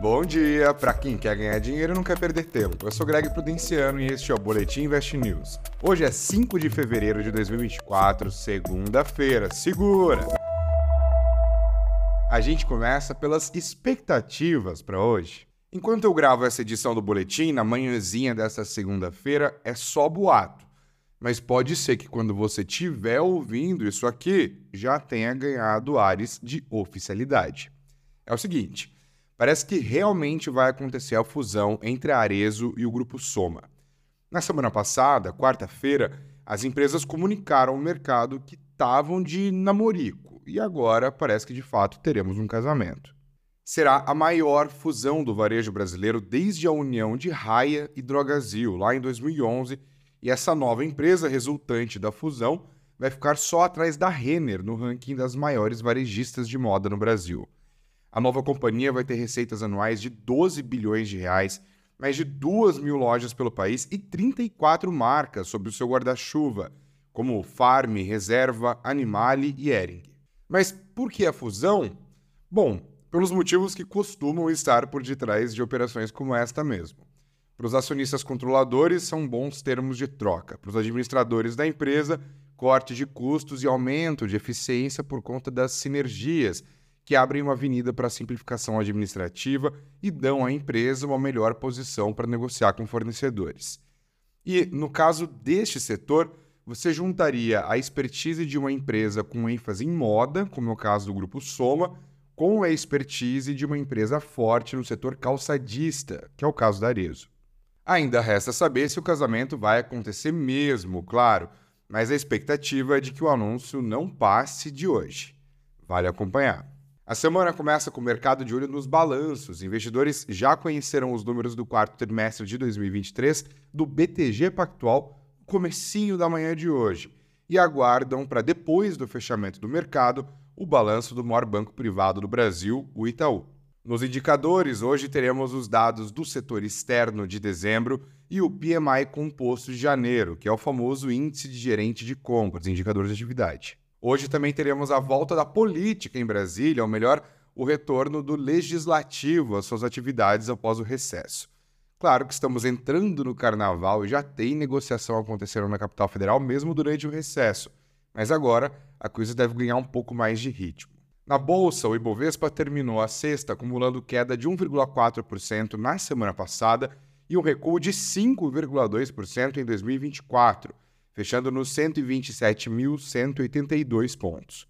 Bom dia para quem quer ganhar dinheiro e não quer perder tempo. Eu sou Greg Prudenciano e este é o Boletim Invest News. Hoje é 5 de fevereiro de 2024, segunda-feira. Segura! A gente começa pelas expectativas para hoje. Enquanto eu gravo essa edição do boletim, na manhãzinha dessa segunda-feira, é só boato. Mas pode ser que quando você estiver ouvindo isso aqui, já tenha ganhado ares de oficialidade. É o seguinte, parece que realmente vai acontecer a fusão entre a Arezo e o Grupo Soma. Na semana passada, quarta-feira, as empresas comunicaram ao mercado que estavam de namorico e agora parece que de fato teremos um casamento será a maior fusão do varejo brasileiro desde a união de Raia e Drogazil, lá em 2011, e essa nova empresa resultante da fusão vai ficar só atrás da Renner no ranking das maiores varejistas de moda no Brasil. A nova companhia vai ter receitas anuais de 12 bilhões de reais, mais de 2 mil lojas pelo país e 34 marcas sob o seu guarda-chuva, como Farm, Reserva, Animale e Ering. Mas por que a fusão? Bom, pelos motivos que costumam estar por detrás de operações como esta mesmo. Para os acionistas controladores, são bons termos de troca. Para os administradores da empresa, corte de custos e aumento de eficiência por conta das sinergias, que abrem uma avenida para a simplificação administrativa e dão à empresa uma melhor posição para negociar com fornecedores. E, no caso deste setor, você juntaria a expertise de uma empresa com ênfase em moda, como é o caso do Grupo Soma, com a expertise de uma empresa forte no setor calçadista, que é o caso da Arezo. Ainda resta saber se o casamento vai acontecer mesmo, claro, mas a expectativa é de que o anúncio não passe de hoje. Vale acompanhar. A semana começa com o mercado de olho nos balanços. Investidores já conheceram os números do quarto trimestre de 2023 do BTG Pactual no comecinho da manhã de hoje e aguardam para depois do fechamento do mercado o balanço do maior banco privado do Brasil, o Itaú. Nos indicadores, hoje teremos os dados do setor externo de dezembro e o PMI composto de janeiro, que é o famoso índice de gerente de compras, indicador de atividade. Hoje também teremos a volta da política em Brasília, ou melhor, o retorno do legislativo às suas atividades após o recesso. Claro que estamos entrando no carnaval e já tem negociação acontecendo na capital federal mesmo durante o recesso, mas agora a coisa deve ganhar um pouco mais de ritmo. Na bolsa, o Ibovespa terminou a sexta acumulando queda de 1,4% na semana passada e um recuo de 5,2% em 2024, fechando nos 127.182 pontos.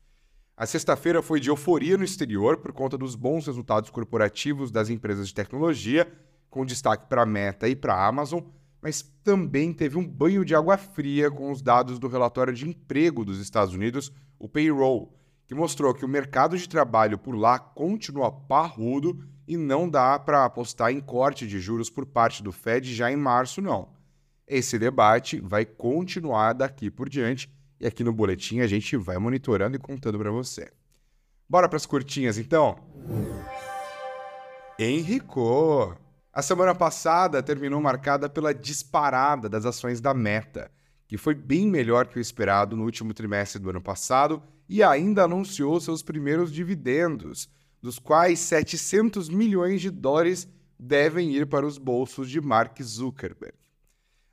A sexta-feira foi de euforia no exterior por conta dos bons resultados corporativos das empresas de tecnologia, com destaque para a Meta e para a Amazon, mas também teve um banho de água fria com os dados do relatório de emprego dos Estados Unidos, o payroll, que mostrou que o mercado de trabalho por lá continua parrudo e não dá para apostar em corte de juros por parte do Fed já em março, não. Esse debate vai continuar daqui por diante e aqui no boletim a gente vai monitorando e contando para você. Bora para as curtinhas então? Henrico! A semana passada terminou marcada pela disparada das ações da Meta, que foi bem melhor que o esperado no último trimestre do ano passado e ainda anunciou seus primeiros dividendos, dos quais 700 milhões de dólares devem ir para os bolsos de Mark Zuckerberg.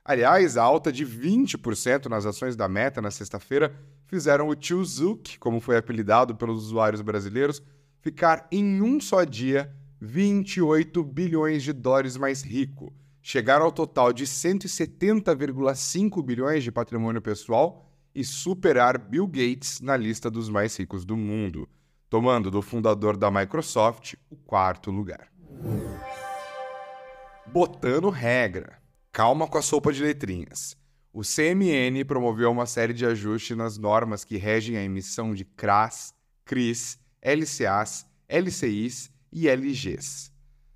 Aliás, a alta de 20% nas ações da Meta na sexta-feira fizeram o tio Zuck, como foi apelidado pelos usuários brasileiros, ficar em um só dia 28 bilhões de dólares mais rico, chegar ao total de 170,5 bilhões de patrimônio pessoal e superar Bill Gates na lista dos mais ricos do mundo, tomando do fundador da Microsoft o quarto lugar. Botando regra. Calma com a sopa de letrinhas. O CMN promoveu uma série de ajustes nas normas que regem a emissão de CRAS, CRIs, LCAs, LCIs e LGs.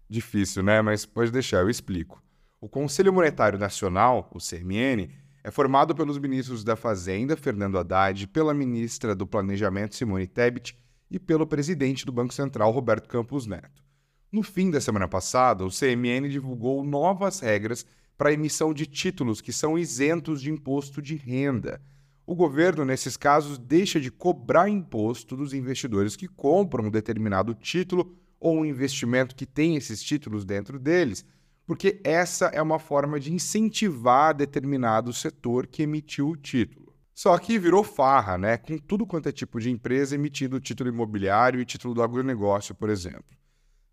Difícil, né? Mas pode deixar, eu explico. O Conselho Monetário Nacional, o CMN, é formado pelos ministros da Fazenda, Fernando Haddad, pela ministra do Planejamento, Simone Tebet, e pelo presidente do Banco Central, Roberto Campos Neto. No fim da semana passada, o CMN divulgou novas regras para emissão de títulos que são isentos de imposto de renda. O governo, nesses casos, deixa de cobrar imposto dos investidores que compram um determinado título ou um investimento que tem esses títulos dentro deles, porque essa é uma forma de incentivar determinado setor que emitiu o título. Só que virou farra, né? Com tudo quanto é tipo de empresa emitindo título imobiliário e título do agronegócio, por exemplo.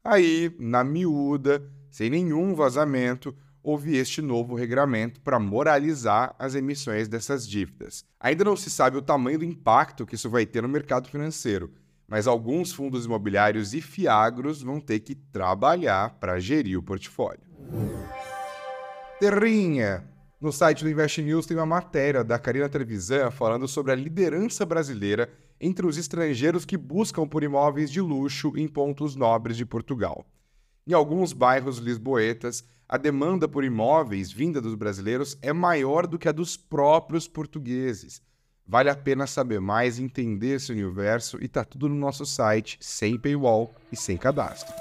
Aí, na miúda, sem nenhum vazamento, houve este novo regramento para moralizar as emissões dessas dívidas. Ainda não se sabe o tamanho do impacto que isso vai ter no mercado financeiro, mas alguns fundos imobiliários e fiagros vão ter que trabalhar para gerir o portfólio. Terrinha! No site do Invest News tem uma matéria da Karina Trevisan falando sobre a liderança brasileira entre os estrangeiros que buscam por imóveis de luxo em pontos nobres de Portugal. Em alguns bairros lisboetas, a demanda por imóveis vinda dos brasileiros é maior do que a dos próprios portugueses. Vale a pena saber mais, entender esse universo e tá tudo no nosso site, sem paywall e sem cadastro.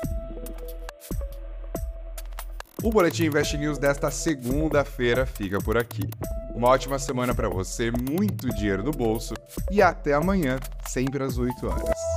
O Boletim Invest News desta segunda-feira fica por aqui. Uma ótima semana para você, muito dinheiro no bolso e até amanhã, sempre às 8 horas.